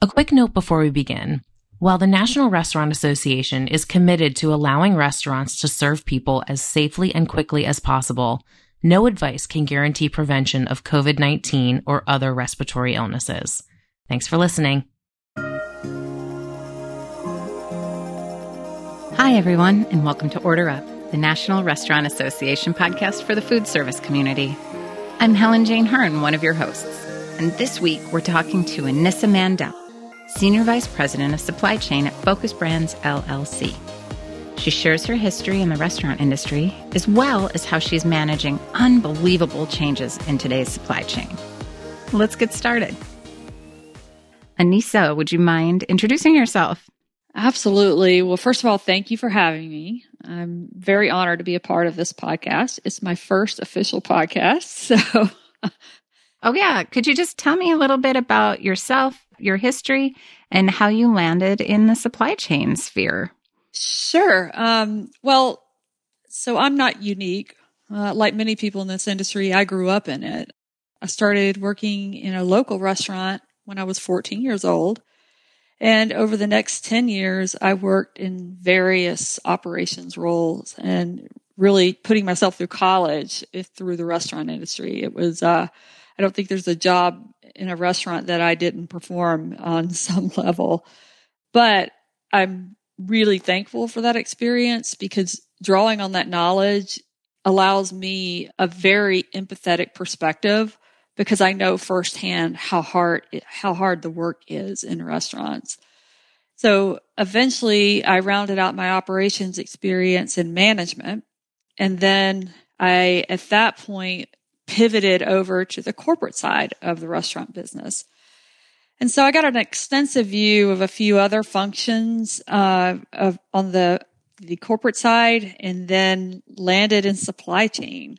A quick note before we begin. While the National Restaurant Association is committed to allowing restaurants to serve people as safely and quickly as possible, no advice can guarantee prevention of COVID 19 or other respiratory illnesses. Thanks for listening. Hi, everyone, and welcome to Order Up, the National Restaurant Association podcast for the food service community. I'm Helen Jane Hearn, one of your hosts, and this week we're talking to Anissa Mandel Senior Vice President of Supply Chain at Focus Brands LLC. She shares her history in the restaurant industry, as well as how she's managing unbelievable changes in today's supply chain. Let's get started. Anissa, would you mind introducing yourself? Absolutely. Well, first of all, thank you for having me. I'm very honored to be a part of this podcast. It's my first official podcast. So, oh, yeah. Could you just tell me a little bit about yourself, your history and how you landed in the supply chain sphere. Sure. Um, well, so I'm not unique. Uh, like many people in this industry, I grew up in it. I started working in a local restaurant when I was 14 years old. And over the next 10 years, I worked in various operations roles and really putting myself through college through the restaurant industry. It was, uh, I don't think there's a job in a restaurant that I didn't perform on some level. But I'm really thankful for that experience because drawing on that knowledge allows me a very empathetic perspective because I know firsthand how hard how hard the work is in restaurants. So eventually I rounded out my operations experience in management and then I at that point pivoted over to the corporate side of the restaurant business. And so I got an extensive view of a few other functions uh, of, on the the corporate side, and then landed in supply chain.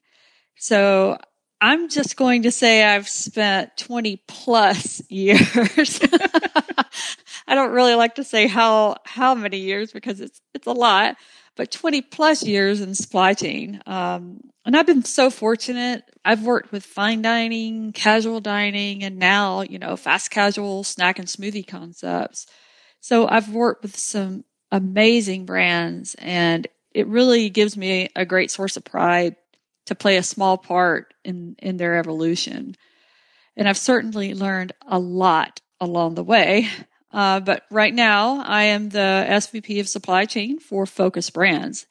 So I'm just going to say I've spent 20 plus years. I don't really like to say how how many years because it's it's a lot, but 20 plus years in supply chain. Um, and I've been so fortunate. I've worked with fine dining, casual dining, and now, you know, fast casual snack and smoothie concepts. So I've worked with some amazing brands and it really gives me a great source of pride to play a small part in, in their evolution. And I've certainly learned a lot along the way. Uh, but right now, I am the SVP of supply chain for Focus Brands.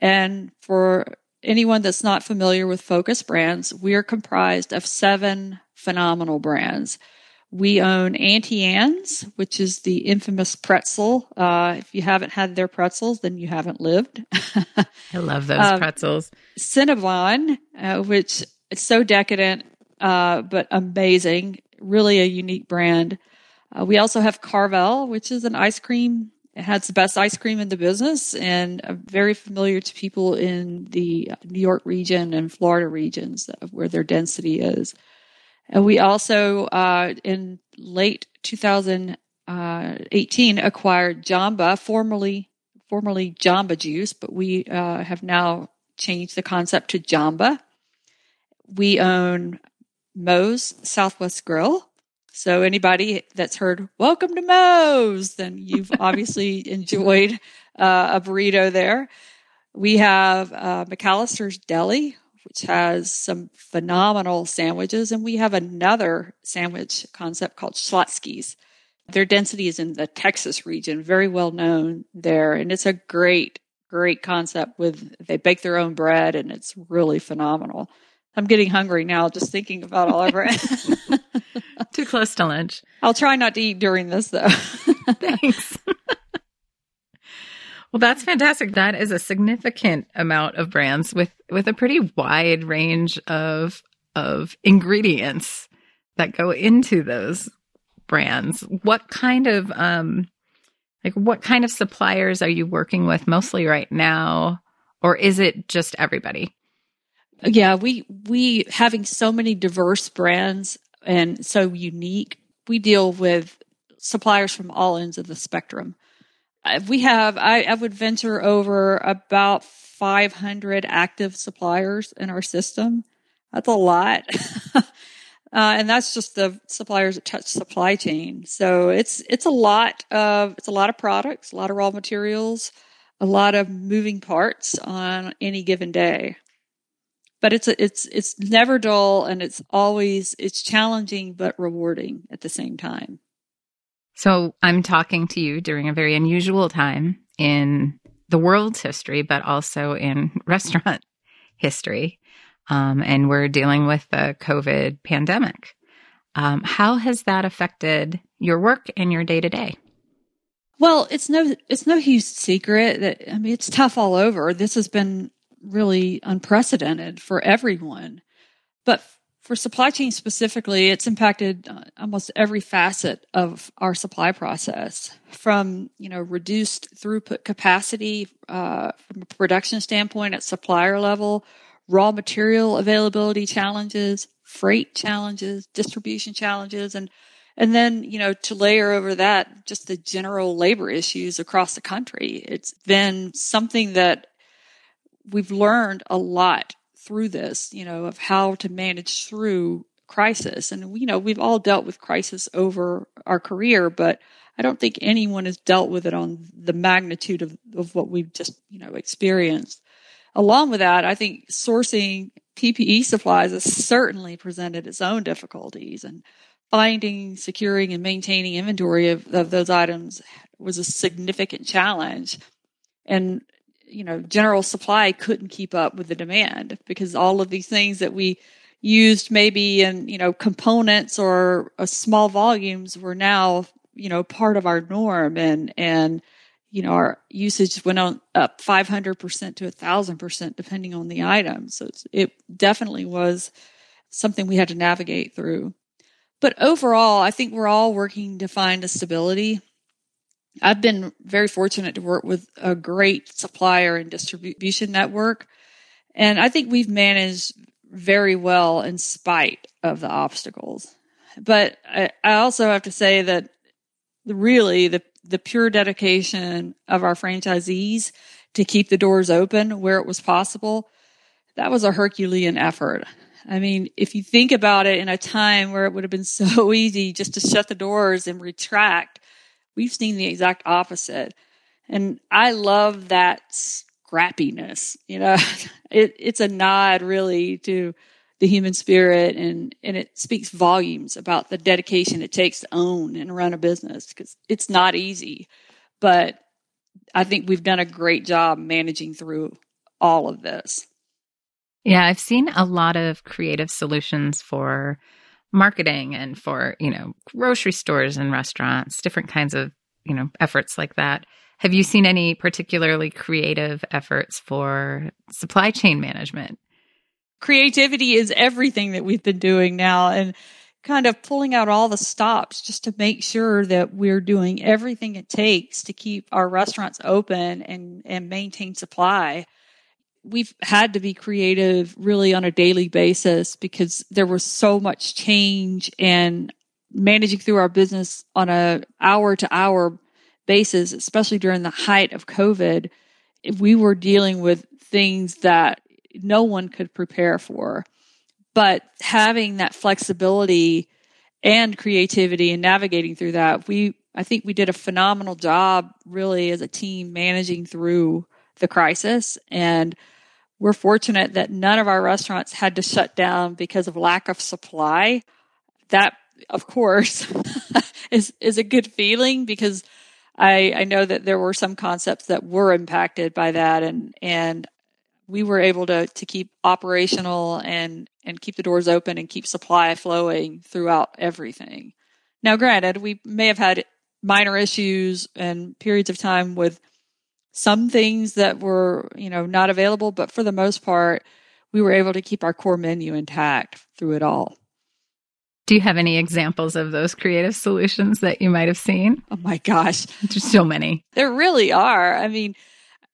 And for anyone that's not familiar with Focus Brands, we are comprised of seven phenomenal brands. We own Auntie Anne's, which is the infamous pretzel. Uh, if you haven't had their pretzels, then you haven't lived. I love those um, pretzels. Cinnabon, uh, which is so decadent, uh, but amazing. Really a unique brand. Uh, we also have Carvel, which is an ice cream. It has the best ice cream in the business and uh, very familiar to people in the New York region and Florida regions where their density is. And we also, uh, in late 2018, acquired Jamba, formerly formerly Jamba Juice, but we uh, have now changed the concept to Jamba. We own Moe's Southwest Grill, so anybody that's heard "Welcome to Moe's," then you've obviously enjoyed uh, a burrito there. We have uh, McAllister's Deli, which has some phenomenal sandwiches, and we have another sandwich concept called Schlotzsky's. Their density is in the Texas region, very well known there, and it's a great, great concept. With they bake their own bread, and it's really phenomenal. I'm getting hungry now just thinking about all of it. Too close to lunch. I'll try not to eat during this though. Thanks. well, that's fantastic. That is a significant amount of brands with with a pretty wide range of of ingredients that go into those brands. What kind of um like what kind of suppliers are you working with mostly right now or is it just everybody? Yeah, we we having so many diverse brands and so unique. We deal with suppliers from all ends of the spectrum. Uh, we have I, I would venture over about 500 active suppliers in our system. That's a lot. Uh, and that's just the suppliers that touch supply chain. So it's it's a lot of it's a lot of products, a lot of raw materials, a lot of moving parts on any given day. But it's a, it's it's never dull, and it's always it's challenging but rewarding at the same time. So I'm talking to you during a very unusual time in the world's history, but also in restaurant history. Um, and we're dealing with the COVID pandemic. Um, how has that affected your work and your day to day? Well, it's no it's no huge secret that I mean it's tough all over. This has been really unprecedented for everyone. But for supply chain specifically, it's impacted uh, almost every facet of our supply process from, you know, reduced throughput capacity uh, from a production standpoint at supplier level, raw material availability challenges, freight challenges, distribution challenges, and and then, you know, to layer over that, just the general labor issues across the country. It's been something that we've learned a lot through this, you know, of how to manage through crisis. And, you know, we've all dealt with crisis over our career, but I don't think anyone has dealt with it on the magnitude of, of what we've just, you know, experienced. Along with that, I think sourcing PPE supplies has certainly presented its own difficulties and finding, securing, and maintaining inventory of, of those items was a significant challenge. And, you know, general supply couldn't keep up with the demand because all of these things that we used maybe in, you know, components or uh, small volumes were now, you know, part of our norm and, and, you know, our usage went on up 500% to 1000% depending on the item. So it definitely was something we had to navigate through. But overall, I think we're all working to find a stability. I've been very fortunate to work with a great supplier and distribution network. And I think we've managed very well in spite of the obstacles. But I, I also have to say that really the, the pure dedication of our franchisees to keep the doors open where it was possible, that was a Herculean effort. I mean, if you think about it in a time where it would have been so easy just to shut the doors and retract, we've seen the exact opposite. And I love that scrappiness. You know, it, it's a nod really to the human spirit and, and it speaks volumes about the dedication it takes to own and run a business because it's not easy. But I think we've done a great job managing through all of this. Yeah, I've seen a lot of creative solutions for marketing and for, you know, grocery stores and restaurants, different kinds of, you know, efforts like that. Have you seen any particularly creative efforts for supply chain management? Creativity is everything that we've been doing now and kind of pulling out all the stops just to make sure that we're doing everything it takes to keep our restaurants open and, and maintain supply we've had to be creative really on a daily basis because there was so much change and managing through our business on a hour to hour basis, especially during the height of COVID, we were dealing with things that no one could prepare for. But having that flexibility and creativity and navigating through that, we I think we did a phenomenal job really as a team managing through the crisis and we're fortunate that none of our restaurants had to shut down because of lack of supply. That, of course, is, is a good feeling because I, I know that there were some concepts that were impacted by that and, and we were able to, to keep operational and, and keep the doors open and keep supply flowing throughout everything. Now, granted, we may have had minor issues and periods of time with some things that were, you know, not available, but for the most part, we were able to keep our core menu intact through it all. Do you have any examples of those creative solutions that you might have seen? Oh my gosh. There's so many. There really are. I mean,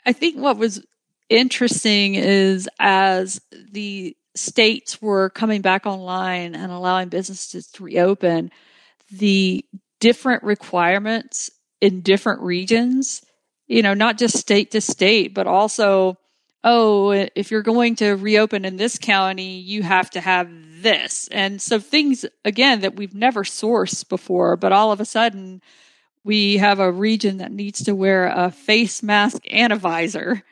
I think what was interesting is as the states were coming back online and allowing businesses to reopen, the different requirements in different regions you know, not just state to state, but also oh, if you're going to reopen in this county, you have to have this. And so things, again, that we've never sourced before, but all of a sudden we have a region that needs to wear a face mask and a visor.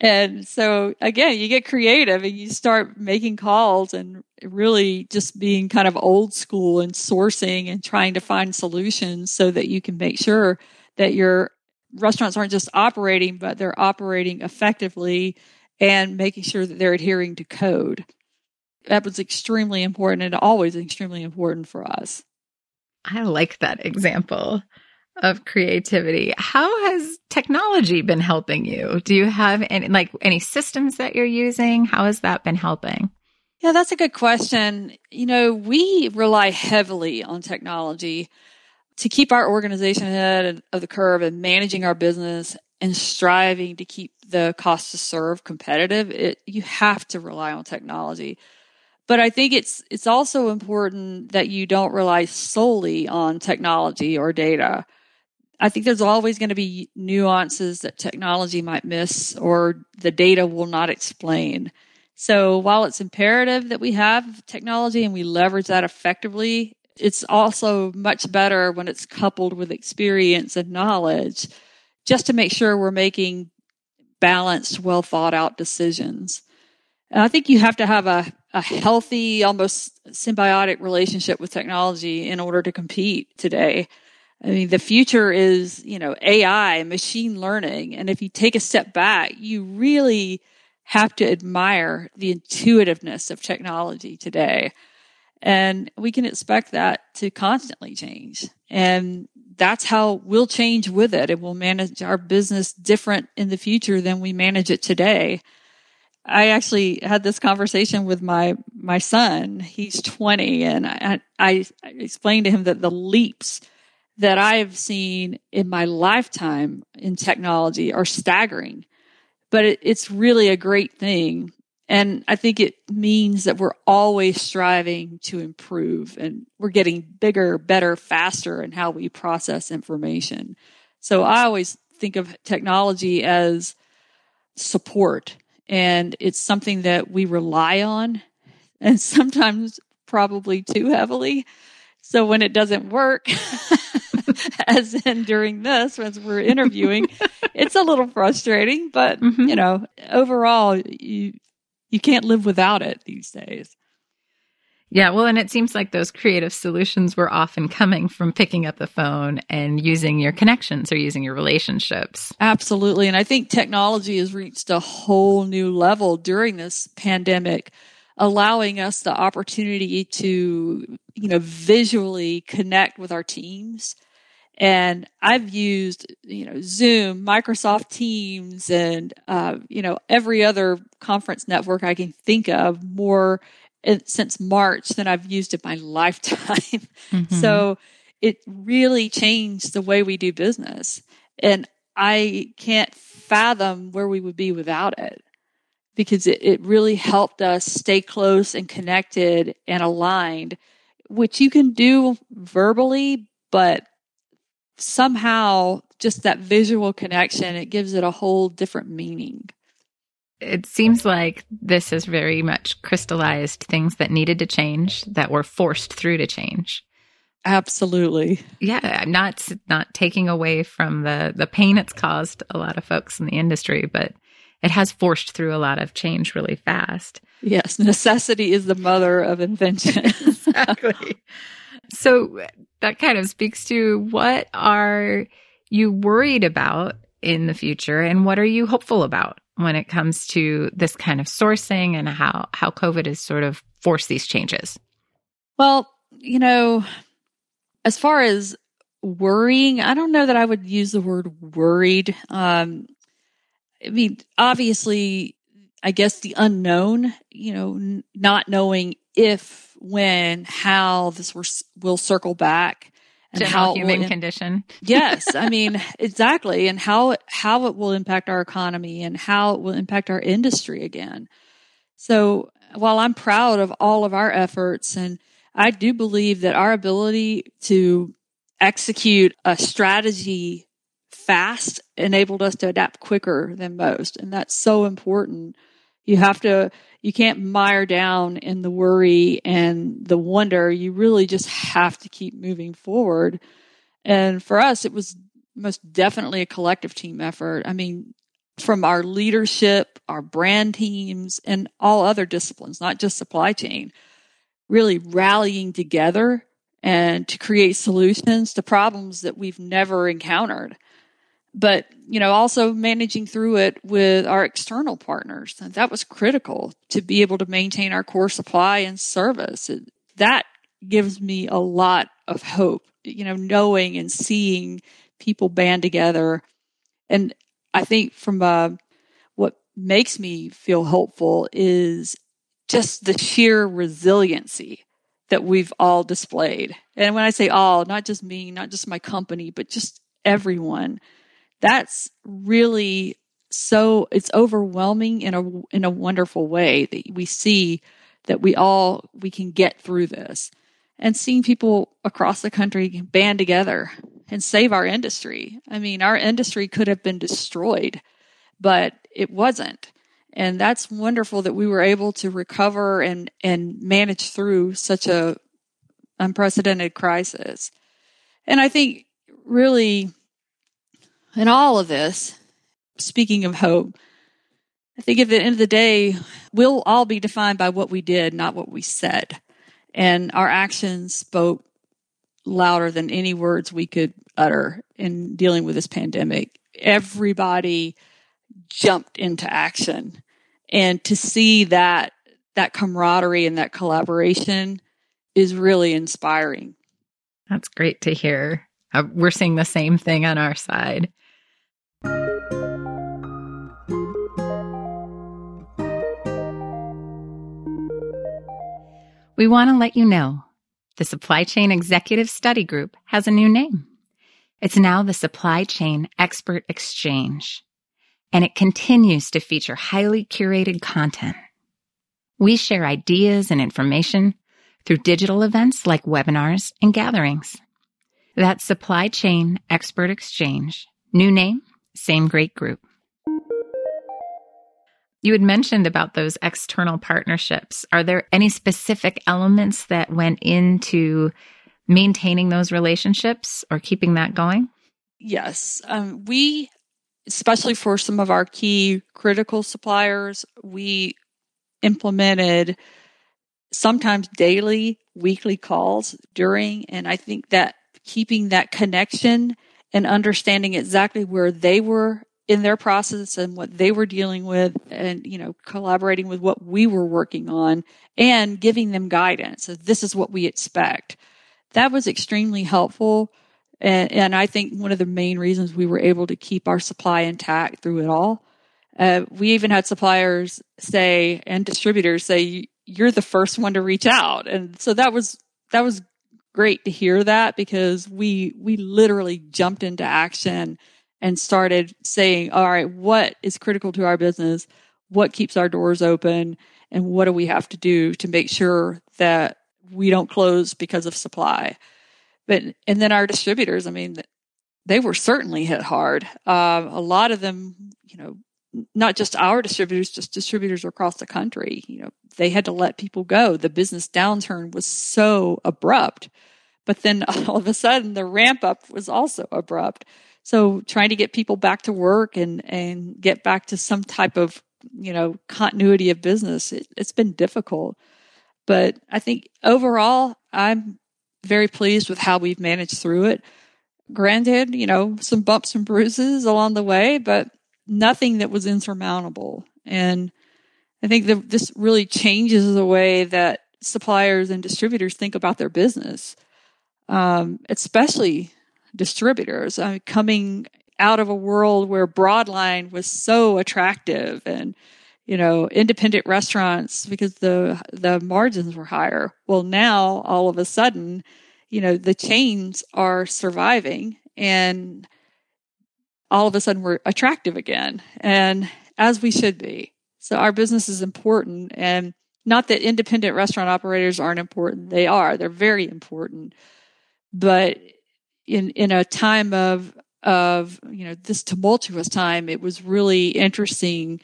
And so again, you get creative and you start making calls and really just being kind of old school and sourcing and trying to find solutions so that you can make sure that your restaurants aren't just operating, but they're operating effectively and making sure that they're adhering to code. That was extremely important and always extremely important for us. I like that example of creativity. How has technology been helping you? Do you have any like any systems that you're using? How has that been helping? Yeah, that's a good question. You know, we rely heavily on technology to keep our organization ahead of the curve and managing our business and striving to keep the cost to serve competitive, it, you have to rely on technology. But I think it's it's also important that you don't rely solely on technology or data. I think there's always going to be nuances that technology might miss or the data will not explain. So while it's imperative that we have technology and we leverage that effectively, it's also much better when it's coupled with experience and knowledge just to make sure we're making balanced, well thought out decisions. And I think you have to have a, a healthy, almost symbiotic relationship with technology in order to compete today. I mean, the future is, you know, AI, machine learning. And if you take a step back, you really have to admire the intuitiveness of technology today. And we can expect that to constantly change. And that's how we'll change with it. It will manage our business different in the future than we manage it today. I actually had this conversation with my my son. He's 20 and I, I explained to him that the leaps that I've seen in my lifetime in technology are staggering. But it, it's really a great thing and I think it means that we're always striving to improve and we're getting bigger, better, faster in how we process information. So I always think of technology as support and it's something that we rely on and sometimes probably too heavily. So when it doesn't work, as in during this, as we're interviewing, it's a little frustrating, but mm-hmm. you know, overall, you, you can't live without it these days. Yeah, well, and it seems like those creative solutions were often coming from picking up the phone and using your connections or using your relationships. Absolutely. And I think technology has reached a whole new level during this pandemic, allowing us the opportunity to, you know, visually connect with our teams and I've used, you know, Zoom, Microsoft Teams, and, uh, you know, every other conference network I can think of more since March than I've used in my lifetime. Mm-hmm. So it really changed the way we do business. And I can't fathom where we would be without it because it, it really helped us stay close and connected and aligned, which you can do verbally, but somehow just that visual connection, it gives it a whole different meaning. It seems like this has very much crystallized things that needed to change that were forced through to change. Absolutely. Yeah, I'm not not taking away from the the pain it's caused a lot of folks in the industry, but it has forced through a lot of change really fast. Yes, necessity is the mother of invention. exactly. So that kind of speaks to what are you worried about in the future and what are you hopeful about when it comes to this kind of sourcing and how how covid has sort of forced these changes? Well you know as far as worrying i don't know that i would use the word worried. Um i mean obviously i guess the unknown you know n- not knowing if when, how this will circle back and General how human will, condition. yes, I mean exactly, and how how it will impact our economy and how it will impact our industry again. So while I'm proud of all of our efforts, and I do believe that our ability to execute a strategy fast enabled us to adapt quicker than most. And that's so important. You have to, you can't mire down in the worry and the wonder. You really just have to keep moving forward. And for us, it was most definitely a collective team effort. I mean, from our leadership, our brand teams, and all other disciplines, not just supply chain, really rallying together and to create solutions to problems that we've never encountered. But, you know, also managing through it with our external partners that was critical to be able to maintain our core supply and service. That gives me a lot of hope, you know, knowing and seeing people band together. And I think from uh, what makes me feel hopeful is just the sheer resiliency that we've all displayed. And when I say all, not just me, not just my company, but just everyone. That's really so it's overwhelming in a in a wonderful way that we see that we all we can get through this. And seeing people across the country band together and save our industry. I mean, our industry could have been destroyed, but it wasn't. And that's wonderful that we were able to recover and, and manage through such a unprecedented crisis. And I think really in all of this, speaking of hope, I think at the end of the day, we'll all be defined by what we did, not what we said. And our actions spoke louder than any words we could utter in dealing with this pandemic. Everybody jumped into action. And to see that that camaraderie and that collaboration is really inspiring. That's great to hear. Uh, we're seeing the same thing on our side. We want to let you know the Supply Chain Executive Study Group has a new name. It's now the Supply Chain Expert Exchange, and it continues to feature highly curated content. We share ideas and information through digital events like webinars and gatherings. That's Supply Chain Expert Exchange. New name, same great group. You had mentioned about those external partnerships. Are there any specific elements that went into maintaining those relationships or keeping that going? Yes. Um, we, especially for some of our key critical suppliers, we implemented sometimes daily, weekly calls during. And I think that keeping that connection and understanding exactly where they were in their process and what they were dealing with and, you know, collaborating with what we were working on and giving them guidance. So this is what we expect. That was extremely helpful. And, and I think one of the main reasons we were able to keep our supply intact through it all. Uh, we even had suppliers say and distributors say, you're the first one to reach out. And so that was, that was great to hear that because we, we literally jumped into action and started saying, all right, what is critical to our business? What keeps our doors open? And what do we have to do to make sure that we don't close because of supply? But, and then our distributors, I mean, they were certainly hit hard. Uh, a lot of them, you know, not just our distributors, just distributors across the country, you know, they had to let people go. The business downturn was so abrupt. But then all of a sudden the ramp up was also abrupt. So trying to get people back to work and, and get back to some type of, you know, continuity of business, it, it's been difficult. But I think overall, I'm very pleased with how we've managed through it. Granted, you know, some bumps and bruises along the way, but nothing that was insurmountable. And I think that this really changes the way that suppliers and distributors think about their business, um, especially distributors uh, coming out of a world where broadline was so attractive and you know independent restaurants because the the margins were higher well now all of a sudden you know the chains are surviving and all of a sudden we're attractive again and as we should be. So our business is important and not that independent restaurant operators aren't important. They are. They're very important. But in in a time of of, you know, this tumultuous time, it was really interesting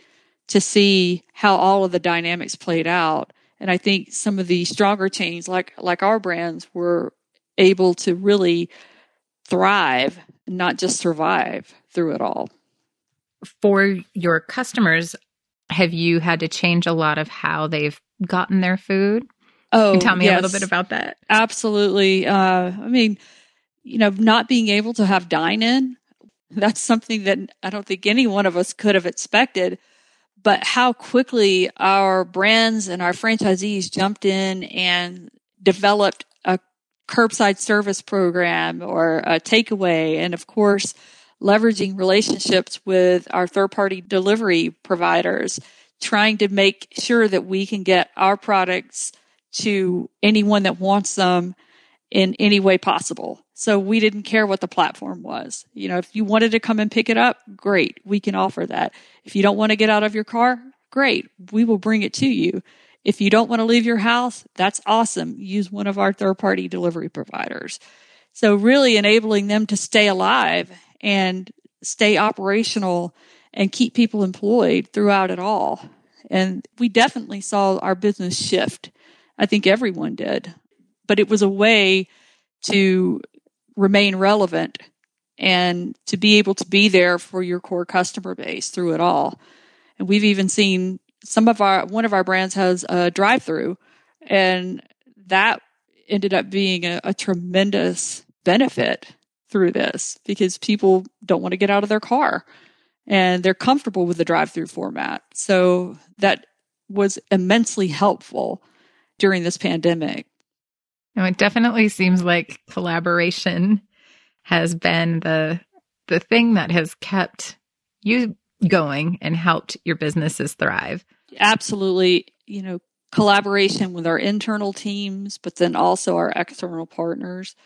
to see how all of the dynamics played out. And I think some of the stronger chains like like our brands were able to really thrive, not just survive through it all. For your customers, have you had to change a lot of how they've gotten their food? Oh, Can tell me yes, a little bit about that? Absolutely. Uh, I mean, you know, not being able to have dine in, that's something that I don't think any one of us could have expected. But how quickly our brands and our franchisees jumped in and developed a curbside service program or a takeaway. And of course, leveraging relationships with our third party delivery providers, trying to make sure that we can get our products to anyone that wants them in any way possible. So we didn't care what the platform was. You know, if you wanted to come and pick it up, great. We can offer that. If you don't want to get out of your car, great. We will bring it to you. If you don't want to leave your house, that's awesome. Use one of our third party delivery providers. So really enabling them to stay alive and stay operational and keep people employed throughout it all. And we definitely saw our business shift. I think everyone did, but it was a way to remain relevant and to be able to be there for your core customer base through it all. And we've even seen some of our, one of our brands has a drive through and that ended up being a, a tremendous benefit through this because people don't want to get out of their car and they're comfortable with the drive through format. So that was immensely helpful during this pandemic. No, it definitely seems like collaboration has been the the thing that has kept you going and helped your businesses thrive. Absolutely, you know, collaboration with our internal teams, but then also our external partners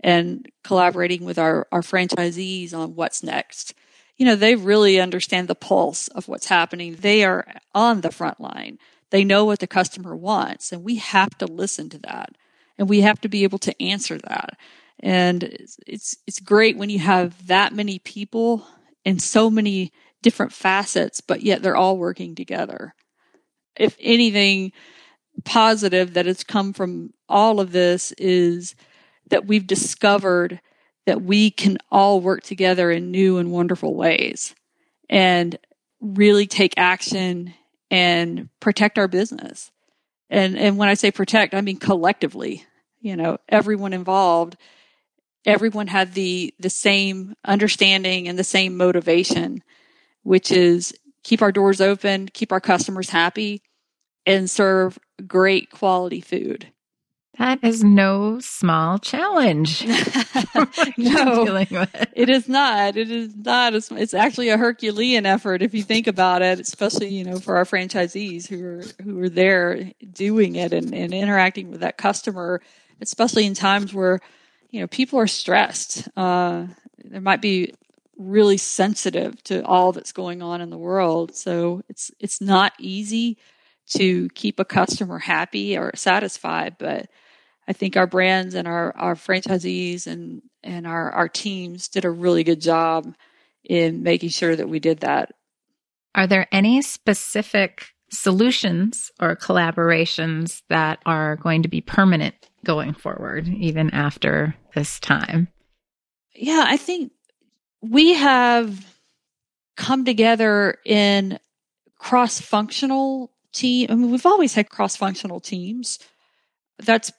and collaborating with our, our franchisees on what's next. You know, they really understand the pulse of what's happening. They are on the front line. They know what the customer wants, and we have to listen to that, and we have to be able to answer that. And it's it's, it's great when you have that many people in so many different facets, but yet they're all working together. If anything positive that has come from all of this is that we've discovered that we can all work together in new and wonderful ways and really take action and protect our business. And and when I say protect, I mean collectively. You know, everyone involved, everyone had the the same understanding and the same motivation, which is keep our doors open, keep our customers happy, and serve great quality food. That is no small challenge. no, it is not. It is not. It's, it's, actually a Herculean effort if you think about it, especially you know for our franchisees who are who are there doing it and, and interacting with that customer, especially in times where you know people are stressed. Uh, there might be really sensitive to all that's going on in the world, so it's it's not easy to keep a customer happy or satisfied, but I think our brands and our, our franchisees and, and our, our teams did a really good job in making sure that we did that. Are there any specific solutions or collaborations that are going to be permanent going forward, even after this time? Yeah, I think we have come together in cross functional team. I mean, we've always had cross functional teams. That's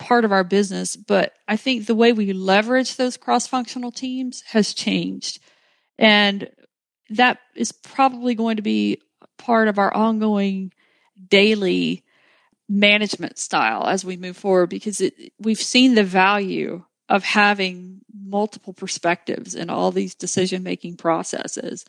part of our business, but I think the way we leverage those cross functional teams has changed. And that is probably going to be part of our ongoing daily management style as we move forward because it, we've seen the value of having multiple perspectives in all these decision making processes.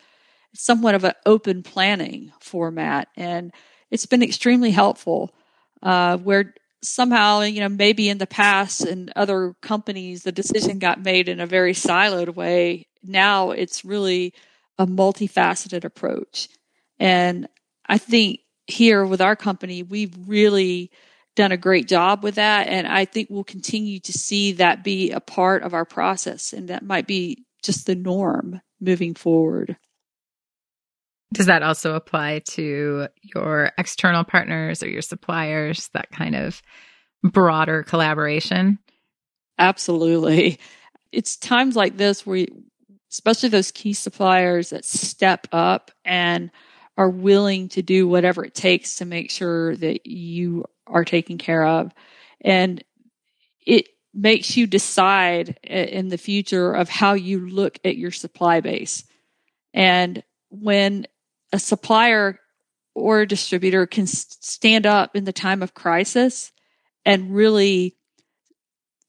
It's somewhat of an open planning format, and it's been extremely helpful. Uh, where somehow, you know, maybe in the past and other companies, the decision got made in a very siloed way. Now it's really a multifaceted approach. And I think here with our company, we've really done a great job with that. And I think we'll continue to see that be a part of our process. And that might be just the norm moving forward. Does that also apply to your external partners or your suppliers, that kind of broader collaboration? Absolutely. It's times like this where, especially those key suppliers that step up and are willing to do whatever it takes to make sure that you are taken care of. And it makes you decide in the future of how you look at your supply base. And when a supplier or a distributor can stand up in the time of crisis and really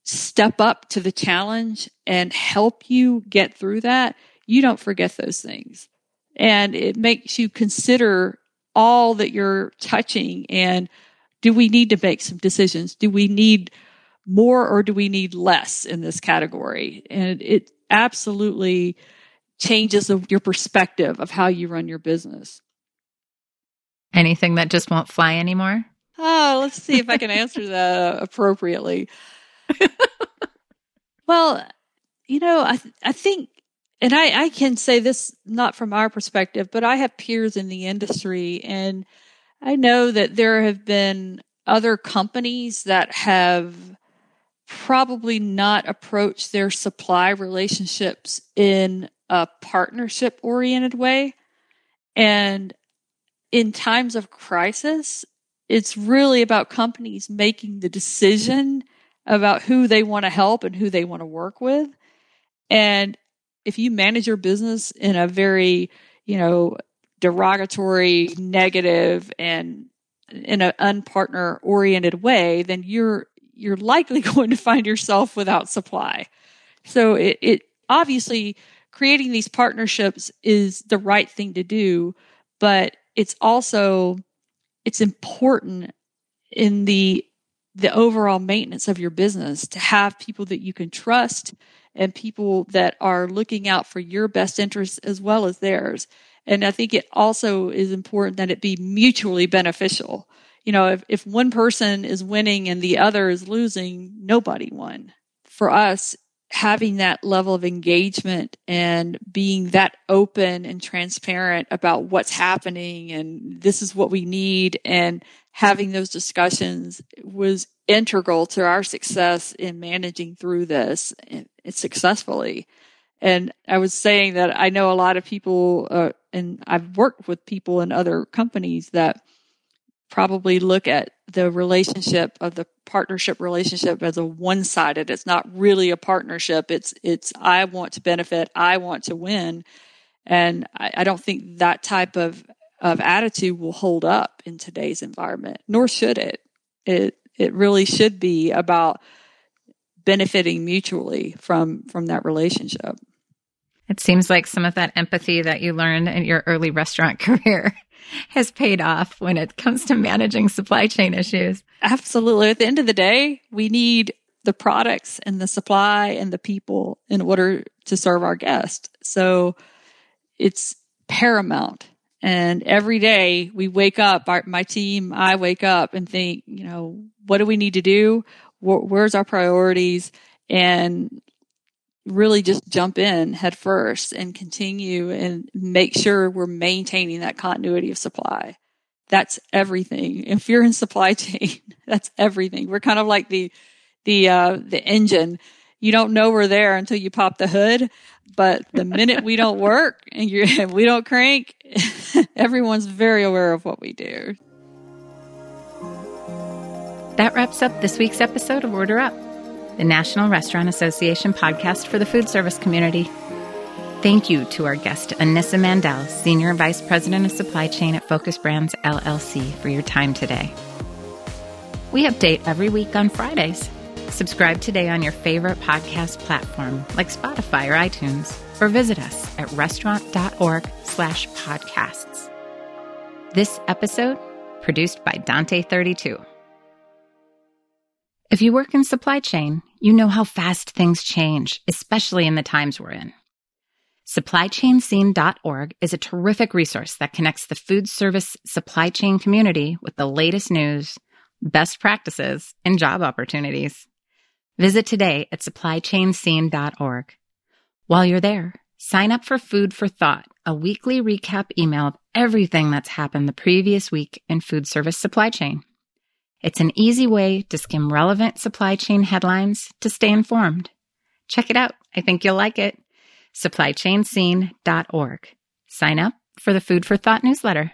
step up to the challenge and help you get through that, you don't forget those things. And it makes you consider all that you're touching and do we need to make some decisions? Do we need more or do we need less in this category? And it absolutely changes of your perspective of how you run your business. Anything that just won't fly anymore? Oh, let's see if I can answer that appropriately. well, you know, I th- I think, and I I can say this not from our perspective, but I have peers in the industry, and I know that there have been other companies that have probably not approached their supply relationships in a partnership oriented way. And in times of crisis, it's really about companies making the decision about who they want to help and who they want to work with. And if you manage your business in a very, you know, derogatory, negative, and in an unpartner oriented way, then you're you're likely going to find yourself without supply. So it, it obviously creating these partnerships is the right thing to do, but it's also it's important in the the overall maintenance of your business to have people that you can trust and people that are looking out for your best interests as well as theirs. And I think it also is important that it be mutually beneficial. You know, if, if one person is winning and the other is losing, nobody won. For us, having that level of engagement and being that open and transparent about what's happening and this is what we need and having those discussions was integral to our success in managing through this successfully. And I was saying that I know a lot of people, uh, and I've worked with people in other companies that probably look at the relationship of the partnership relationship as a one-sided. It's not really a partnership. It's it's I want to benefit, I want to win, and I, I don't think that type of of attitude will hold up in today's environment. Nor should it. It it really should be about benefiting mutually from from that relationship. It seems like some of that empathy that you learned in your early restaurant career has paid off when it comes to managing supply chain issues. Absolutely. At the end of the day, we need the products and the supply and the people in order to serve our guests. So it's paramount. And every day we wake up, our, my team, I wake up and think, you know, what do we need to do? where's our priorities? And really just jump in head first and continue and make sure we're maintaining that continuity of supply. That's everything. If you're in supply chain, that's everything. We're kind of like the, the, uh, the engine. You don't know we're there until you pop the hood. But the minute we don't work and you we don't crank, everyone's very aware of what we do. That wraps up this week's episode of Order Up the National Restaurant Association podcast for the food service community. Thank you to our guest, Anissa Mandel, Senior Vice President of Supply Chain at Focus Brands LLC, for your time today. We update every week on Fridays. Subscribe today on your favorite podcast platform like Spotify or iTunes, or visit us at restaurant.org slash podcasts. This episode, produced by Dante32. If you work in supply chain, you know how fast things change, especially in the times we're in. SupplyChainScene.org is a terrific resource that connects the food service supply chain community with the latest news, best practices, and job opportunities. Visit today at supplychainscene.org. While you're there, sign up for Food for Thought, a weekly recap email of everything that's happened the previous week in food service supply chain. It's an easy way to skim relevant supply chain headlines to stay informed. Check it out. I think you'll like it. supplychainscene.org. Sign up for the Food for Thought newsletter.